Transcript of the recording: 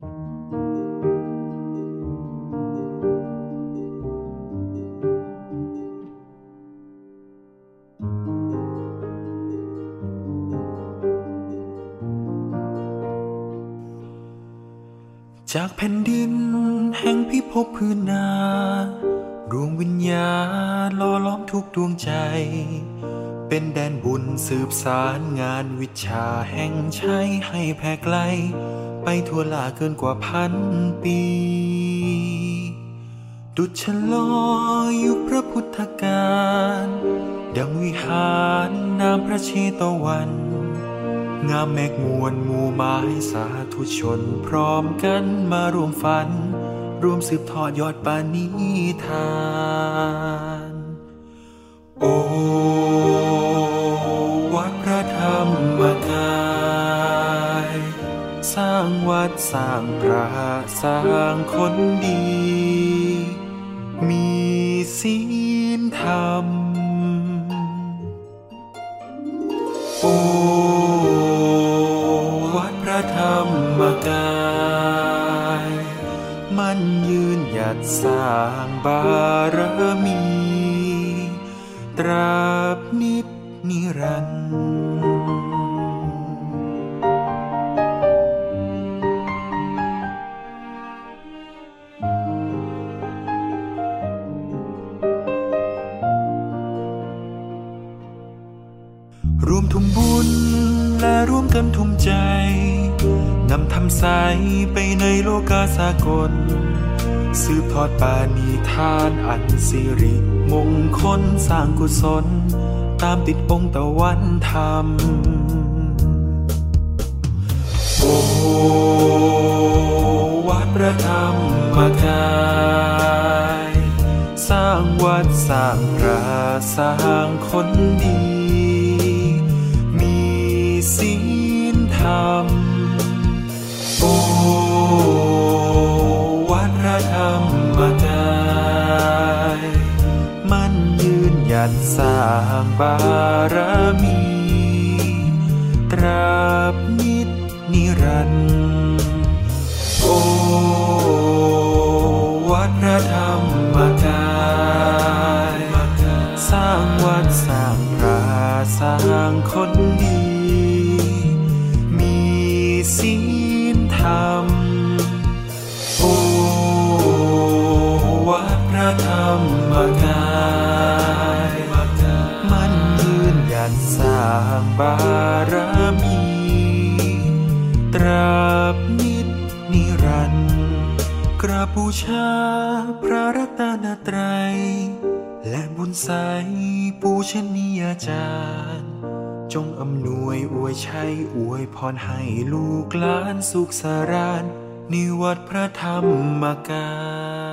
จากแผ่นดินแห่งพิภพพื้นนา ดวงวิญญาณล่อล้อมทุกดวงใจ เป็นแดนบุญสืบสารงานวิชาแห่งชัยให้แผ่ไกล ไปทั่วลาเกินกว่าพันปี ดุจฉลอยยุคพระพุทธการดังวิหารนามพระเชตวัน งามแมกมวลหมู่ไม้สาธุชน พร้อมกันมารวมฝัน รวมสืบทอดยอดปานิทานางวัดสร้างพระสร้างคนดี มีศีลธรรม โอวัดพระธรรมกาย มันยืนหยัดสร้างบารมี ตราบนิดนิรันดร์ กันทุ่มใจ นำทำใสไปในโลกาสากล สืบทอดปาณีทานอันสิริมงคลสร้างกุศล ตามติดองค์ตะวันธรรม โอวัดพระธรรมกายสร้างวัดสร้างพระสร้างคนดีมีศี ธรรม โอวัดพรธรรมกายมันยืนหยัดสร้างบารมี ตราบนิดนิรันดร์โอวัดพรธรรมกายสร้างวัดสร้างพระสร้างคนดี บารมี ตราบนิดนิรันดร์กราบบูชาพระรัตนตรัย และบุญใสปูชนียาจารย์ จงอำนวยอวยชัยอวยพรให้ลูกหลานสุขสารานนิวัดพระธรรมกาย